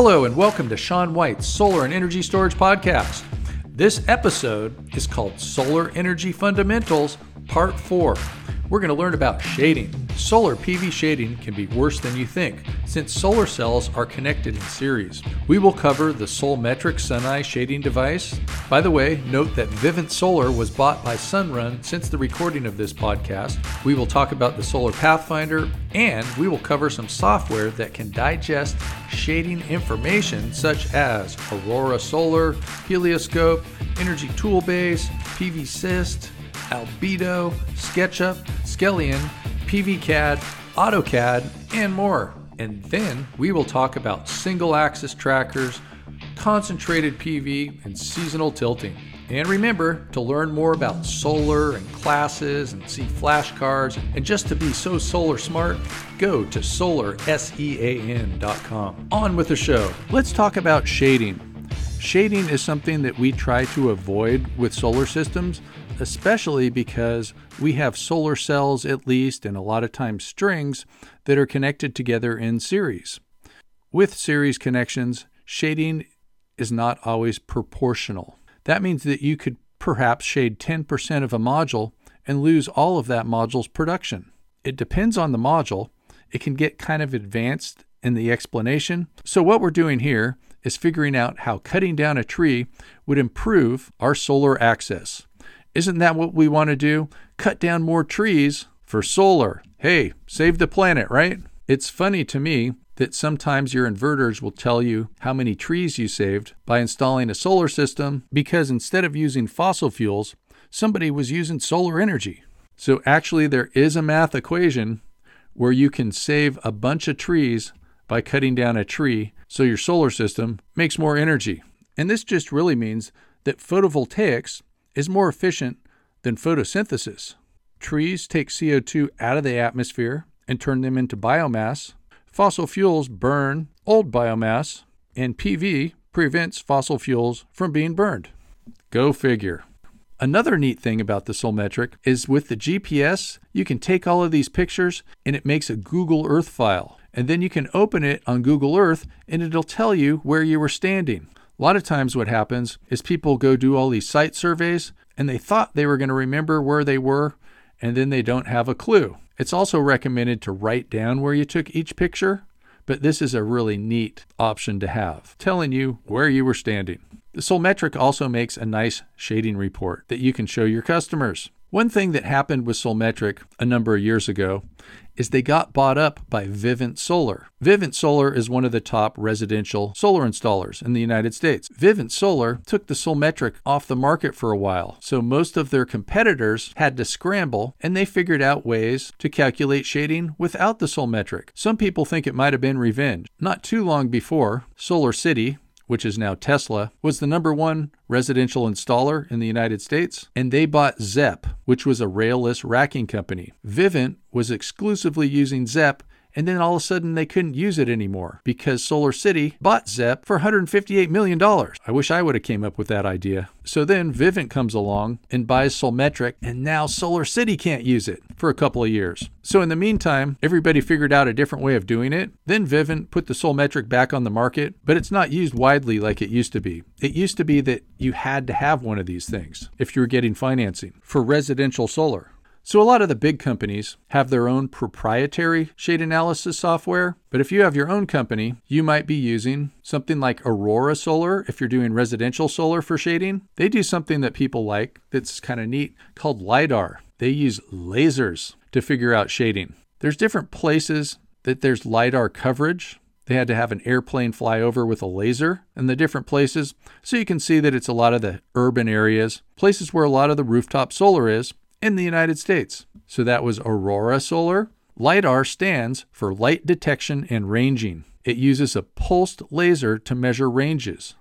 Hello, and welcome to Sean White's Solar and Energy Storage Podcast. This episode is called Solar Energy Fundamentals, Part 4. We're going to learn about shading. Solar PV shading can be worse than you think, since solar cells are connected in series. We will cover the Solmetric Suneye shading device. By the way, note that Vivint Solar was bought by Sunrun since the recording of this podcast. We will talk about the Solar Pathfinder, and we will cover some software that can digest shading information such as Aurora Solar, Helioscope, Energy Toolbase, PVsyst, Albedo, SketchUp, Skelion, PVCAD, AutoCAD, and more. And then we will talk about single axis trackers, concentrated PV, and seasonal tilting. And remember to learn more about solar and classes and see flashcards and just to be so solar smart, go to solarsean.com. On with the show. Let's talk about shading. Shading is something that we try to avoid with solar systems, especially because we have solar cells, at least, and a lot of times strings that are connected together in series. With series connections, shading is not always proportional. That means that you could perhaps shade 10% of a module and lose all of that module's production. It depends on the module. It can get kind of advanced in the explanation. So, what we're doing here is figuring out how cutting down a tree would improve our solar access. Isn't that what we want to do? Cut down more trees for solar. Hey, save the planet, right? It's funny to me that sometimes your inverters will tell you how many trees you saved by installing a solar system because instead of using fossil fuels, somebody was using solar energy. So actually, there is a math equation where you can save a bunch of trees by cutting down a tree so your solar system makes more energy. And this just really means that photovoltaics is more efficient than photosynthesis. Trees take CO2 out of the atmosphere and turn them into biomass. Fossil fuels burn old biomass, and PV prevents fossil fuels from being burned. Go figure. Another neat thing about the Solmetric is with the GPS, you can take all of these pictures and it makes a Google Earth file. And then you can open it on Google Earth and it'll tell you where you were standing. A lot of times, what happens is people go do all these site surveys and they thought they were going to remember where they were, and then they don't have a clue. It's also recommended to write down where you took each picture, but this is a really neat option to have, telling you where you were standing. The Solmetric also makes a nice shading report that you can show your customers. One thing that happened with Solmetric a number of years ago is they got bought up by Vivint Solar. Vivint Solar is one of the top residential solar installers in the United States. Vivint Solar took the Solmetric off the market for a while, so most of their competitors had to scramble and they figured out ways to calculate shading without the Solmetric. Some people think it might have been revenge. Not too long before, Solar City, which is now Tesla, was the number one residential installer in the United States, and they bought Zep, which was a railless racking company. Vivint was exclusively using Zep and then all of a sudden they couldn't use it anymore because Solar City bought Zep for $158 million. I wish I would have came up with that idea. So then Vivint comes along and buys Solmetric, and now Solar City can't use it for a couple of years. So in the meantime, everybody figured out a different way of doing it. Then Vivint put the Solmetric back on the market, but it's not used widely like it used to be. It used to be that you had to have one of these things if you were getting financing for residential solar. So, a lot of the big companies have their own proprietary shade analysis software. But if you have your own company, you might be using something like Aurora Solar if you're doing residential solar for shading. They do something that people like that's kind of neat called LIDAR. They use lasers to figure out shading. There's different places that there's LIDAR coverage. They had to have an airplane fly over with a laser in the different places. So you can see that it's a lot of the urban areas, places where a lot of the rooftop solar is, in the United States. So that was Aurora Solar. LIDAR stands for Light Detection and Ranging. It uses a pulsed laser to measure ranges.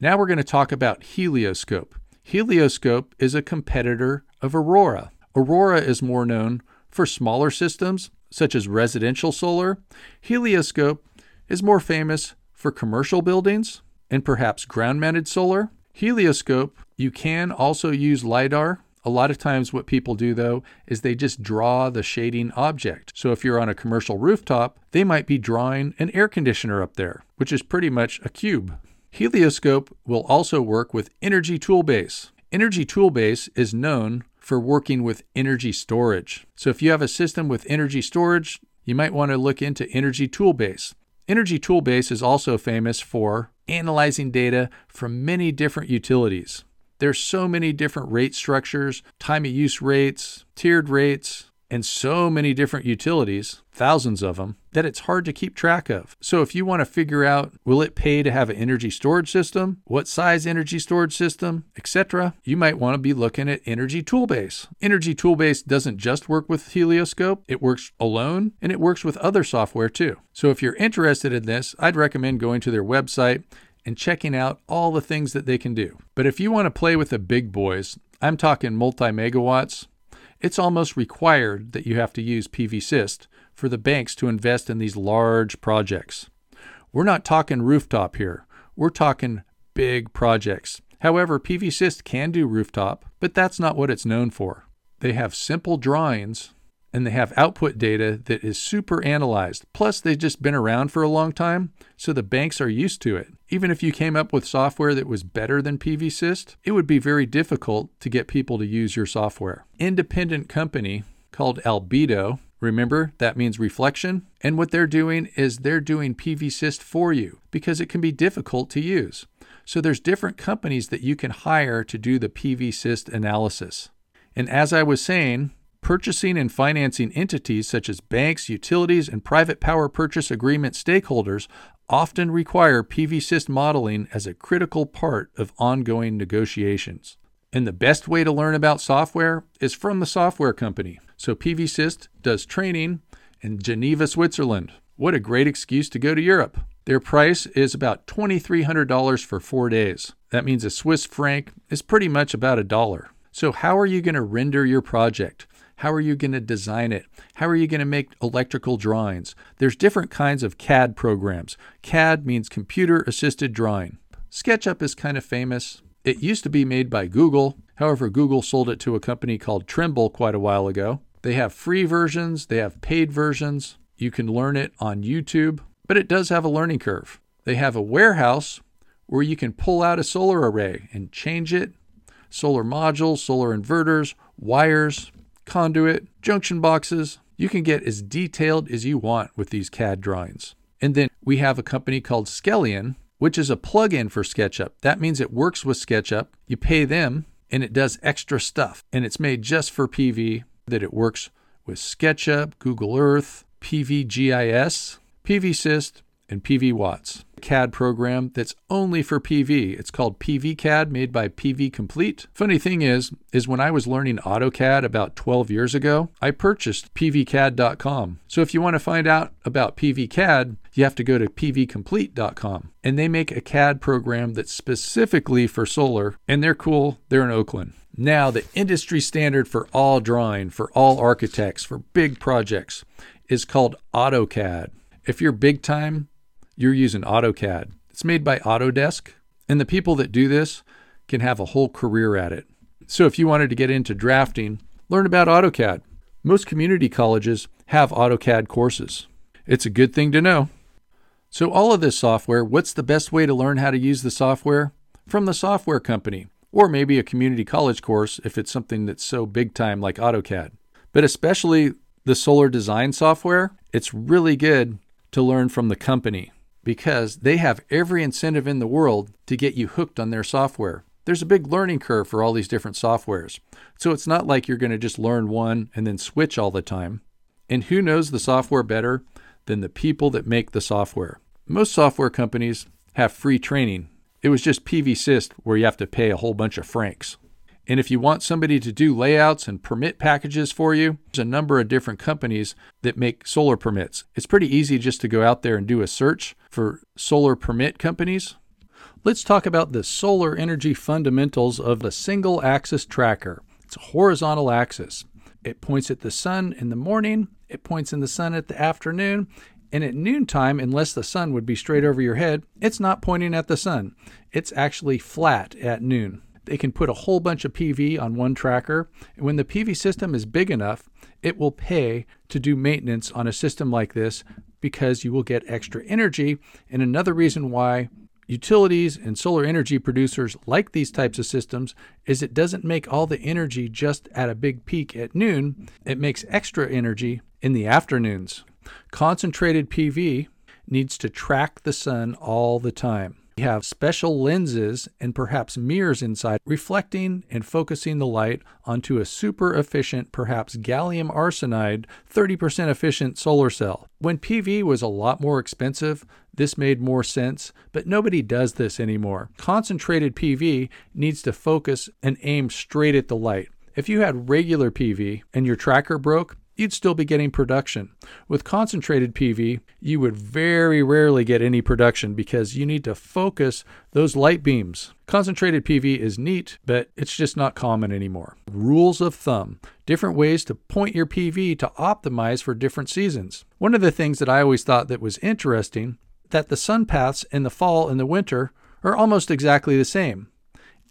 Now we're going to talk about Helioscope. Helioscope is a competitor of Aurora. Aurora is more known for smaller systems, such as residential solar. Helioscope is more famous for commercial buildings and perhaps ground mounted solar. Helioscope, you can also use LIDAR A lot of times, what people do though is they just draw the shading object. So, if you're on a commercial rooftop, they might be drawing an air conditioner up there, which is pretty much a cube. Helioscope will also work with Energy Toolbase. Energy Toolbase is known for working with energy storage. So, if you have a system with energy storage, you might want to look into Energy Toolbase. Energy Toolbase is also famous for analyzing data from many different utilities. There's so many different rate structures, time of use rates, tiered rates, and so many different utilities, thousands of them, that it's hard to keep track of. So if you want to figure out will it pay to have an energy storage system, what size energy storage system, etc., you might want to be looking at Energy Toolbase. Energy Toolbase doesn't just work with Helioscope, it works alone and it works with other software too. So if you're interested in this, I'd recommend going to their website and checking out all the things that they can do. But if you want to play with the big boys, I'm talking multi megawatts, it's almost required that you have to use PVSYST for the banks to invest in these large projects. We're not talking rooftop here, we're talking big projects. However, PVSYST can do rooftop, but that's not what it's known for. They have simple drawings and they have output data that is super analyzed. Plus, they've just been around for a long time, so the banks are used to it. Even if you came up with software that was better than PVSYST, it would be very difficult to get people to use your software. Independent company called Albedo, remember that means reflection, and what they're doing is they're doing PVSYST for you because it can be difficult to use. So there's different companies that you can hire to do the PVSYST analysis. And as I was saying, Purchasing and financing entities such as banks, utilities, and private power purchase agreement stakeholders often require PVSYST modeling as a critical part of ongoing negotiations. And the best way to learn about software is from the software company. So PVSYST does training in Geneva, Switzerland. What a great excuse to go to Europe. Their price is about $2,300 for four days. That means a Swiss franc is pretty much about a dollar. So, how are you going to render your project? How are you going to design it? How are you going to make electrical drawings? There's different kinds of CAD programs. CAD means computer assisted drawing. SketchUp is kind of famous. It used to be made by Google. However, Google sold it to a company called Trimble quite a while ago. They have free versions, they have paid versions. You can learn it on YouTube, but it does have a learning curve. They have a warehouse where you can pull out a solar array and change it solar modules, solar inverters, wires, conduit, junction boxes. You can get as detailed as you want with these CAD drawings. And then we have a company called Skelion, which is a plugin for SketchUp. That means it works with SketchUp. You pay them and it does extra stuff. And it's made just for PV that it works with SketchUp, Google Earth, PVGIS, PVSYST, and PV Watts. CAD program that's only for PV. It's called PVCAD made by PV Complete. Funny thing is is when I was learning AutoCAD about 12 years ago, I purchased pvcad.com. So if you want to find out about PVCAD, you have to go to pvcomplete.com. And they make a CAD program that's specifically for solar and they're cool. They're in Oakland. Now, the industry standard for all drawing, for all architects, for big projects is called AutoCAD. If you're big time, you're using AutoCAD. It's made by Autodesk, and the people that do this can have a whole career at it. So if you wanted to get into drafting, learn about AutoCAD. Most community colleges have AutoCAD courses. It's a good thing to know. So, all of this software, what's the best way to learn how to use the software? From the software company, or maybe a community college course if it's something that's so big time like AutoCAD. But especially the solar design software, it's really good to learn from the company because they have every incentive in the world to get you hooked on their software. There's a big learning curve for all these different softwares. So it's not like you're going to just learn one and then switch all the time. And who knows the software better than the people that make the software? Most software companies have free training. It was just PVSYST where you have to pay a whole bunch of francs. And if you want somebody to do layouts and permit packages for you, there's a number of different companies that make solar permits. It's pretty easy just to go out there and do a search for solar permit companies. Let's talk about the solar energy fundamentals of a single axis tracker. It's a horizontal axis. It points at the sun in the morning, it points in the sun at the afternoon, and at noontime, unless the sun would be straight over your head, it's not pointing at the sun. It's actually flat at noon. They can put a whole bunch of PV on one tracker. And when the PV system is big enough, it will pay to do maintenance on a system like this because you will get extra energy. And another reason why utilities and solar energy producers like these types of systems is it doesn't make all the energy just at a big peak at noon, it makes extra energy in the afternoons. Concentrated PV needs to track the sun all the time. We have special lenses and perhaps mirrors inside, reflecting and focusing the light onto a super efficient, perhaps gallium arsenide, 30% efficient solar cell. When PV was a lot more expensive, this made more sense, but nobody does this anymore. Concentrated PV needs to focus and aim straight at the light. If you had regular PV and your tracker broke, you'd still be getting production. With concentrated PV, you would very rarely get any production because you need to focus those light beams. Concentrated PV is neat, but it's just not common anymore. Rules of thumb different ways to point your PV to optimize for different seasons. One of the things that I always thought that was interesting that the sun paths in the fall and the winter are almost exactly the same.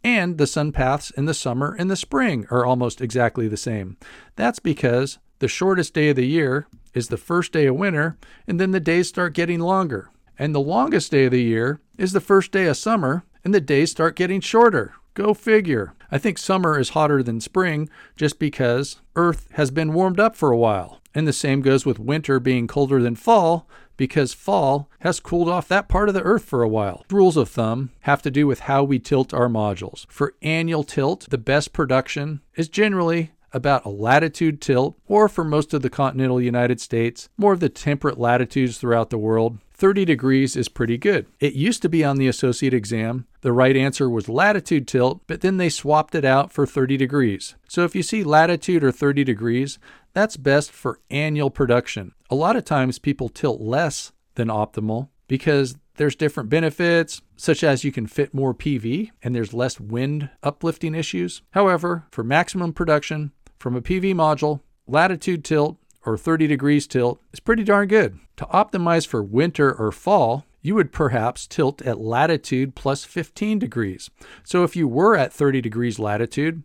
And the sun paths in the summer and the spring are almost exactly the same. That's because the shortest day of the year is the first day of winter, and then the days start getting longer. And the longest day of the year is the first day of summer, and the days start getting shorter. Go figure. I think summer is hotter than spring just because Earth has been warmed up for a while. And the same goes with winter being colder than fall because fall has cooled off that part of the Earth for a while. Rules of thumb have to do with how we tilt our modules. For annual tilt, the best production is generally about a latitude tilt, or for most of the continental United States, more of the temperate latitudes throughout the world, 30 degrees is pretty good. It used to be on the associate exam. The right answer was latitude tilt, but then they swapped it out for 30 degrees. So if you see latitude or 30 degrees, that's best for annual production. A lot of times people tilt less than optimal because there's different benefits, such as you can fit more PV and there's less wind uplifting issues. However, for maximum production, from a PV module, latitude tilt or 30 degrees tilt is pretty darn good. To optimize for winter or fall, you would perhaps tilt at latitude plus 15 degrees. So if you were at 30 degrees latitude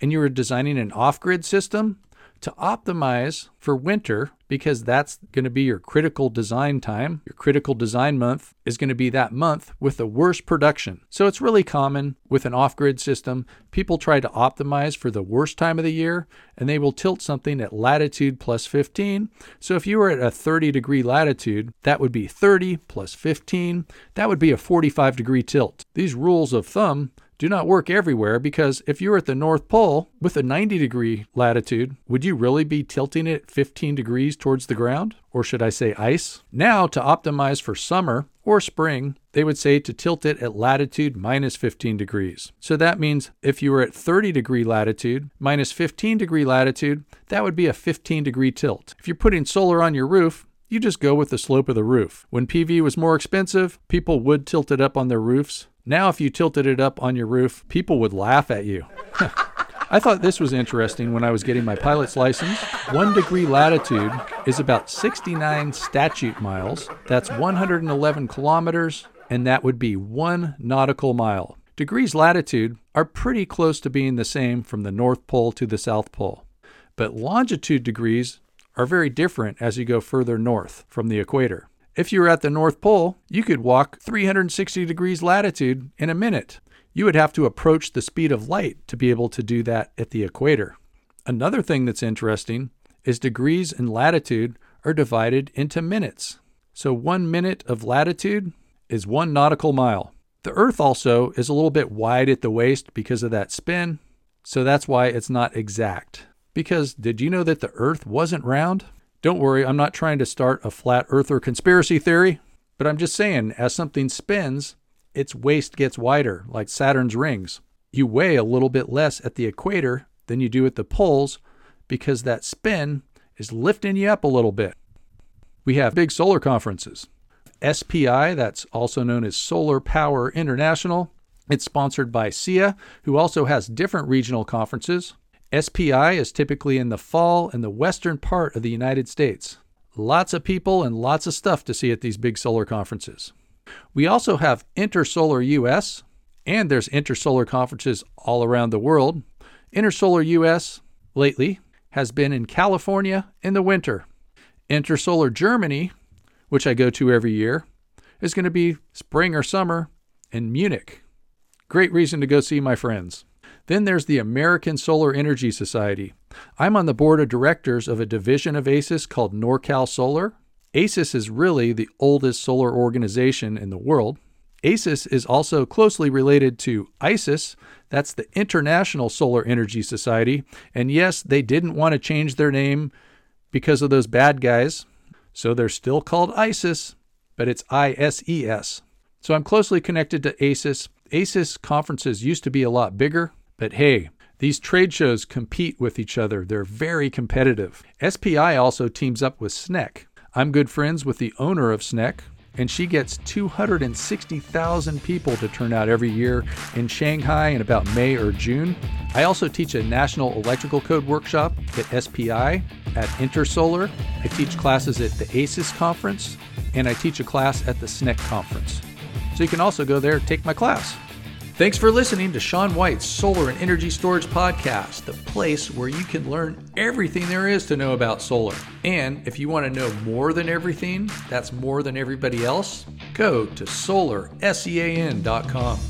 and you were designing an off grid system, to optimize for winter because that's going to be your critical design time. Your critical design month is going to be that month with the worst production. So it's really common with an off grid system. People try to optimize for the worst time of the year and they will tilt something at latitude plus 15. So if you were at a 30 degree latitude, that would be 30 plus 15. That would be a 45 degree tilt. These rules of thumb do not work everywhere because if you're at the North Pole with a 90 degree latitude, would you really be tilting it 15 degrees towards the ground? Or should I say ice? Now, to optimize for summer or spring, they would say to tilt it at latitude minus 15 degrees. So that means if you were at 30 degree latitude minus 15 degree latitude, that would be a 15 degree tilt. If you're putting solar on your roof, you just go with the slope of the roof. When PV was more expensive, people would tilt it up on their roofs now, if you tilted it up on your roof, people would laugh at you. I thought this was interesting when I was getting my pilot's license. One degree latitude is about 69 statute miles. That's 111 kilometers, and that would be one nautical mile. Degrees latitude are pretty close to being the same from the North Pole to the South Pole. But longitude degrees are very different as you go further north from the equator. If you were at the North Pole, you could walk 360 degrees latitude in a minute. You would have to approach the speed of light to be able to do that at the equator. Another thing that's interesting is degrees and latitude are divided into minutes. So one minute of latitude is one nautical mile. The Earth also is a little bit wide at the waist because of that spin, so that's why it's not exact. Because did you know that the Earth wasn't round? Don't worry, I'm not trying to start a flat earther conspiracy theory, but I'm just saying, as something spins, its waist gets wider, like Saturn's rings. You weigh a little bit less at the equator than you do at the poles because that spin is lifting you up a little bit. We have big solar conferences. SPI, that's also known as Solar Power International. It's sponsored by SEIA, who also has different regional conferences. SPI is typically in the fall in the western part of the United States. Lots of people and lots of stuff to see at these big solar conferences. We also have Intersolar US And there's intersolar conferences all around the world. Intersolar US lately has been in California in the winter. Intersolar Germany, which I go to every year, is going to be spring or summer in Munich. Great reason to go see my friends. Then there's the American Solar Energy Society. I'm on the board of directors of a division of ASES called NorCal Solar. ASES is really the oldest solar organization in the world. ASES is also closely related to ISIS, that's the International Solar Energy Society. And yes, they didn't want to change their name because of those bad guys, so they're still called ISIS, but it's ISES. So I'm closely connected to ASES. ASES conferences used to be a lot bigger, but hey, these trade shows compete with each other. They're very competitive. SPI also teams up with SNEC. I'm good friends with the owner of SNEC, and she gets 260,000 people to turn out every year in Shanghai in about May or June. I also teach a national electrical code workshop at SPI at Intersolar. I teach classes at the ASES conference, and I teach a class at the SNEC conference. So you can also go there take my class. Thanks for listening to Sean White's Solar and Energy Storage Podcast, the place where you can learn everything there is to know about solar. And if you want to know more than everything, that's more than everybody else, go to solarsean.com.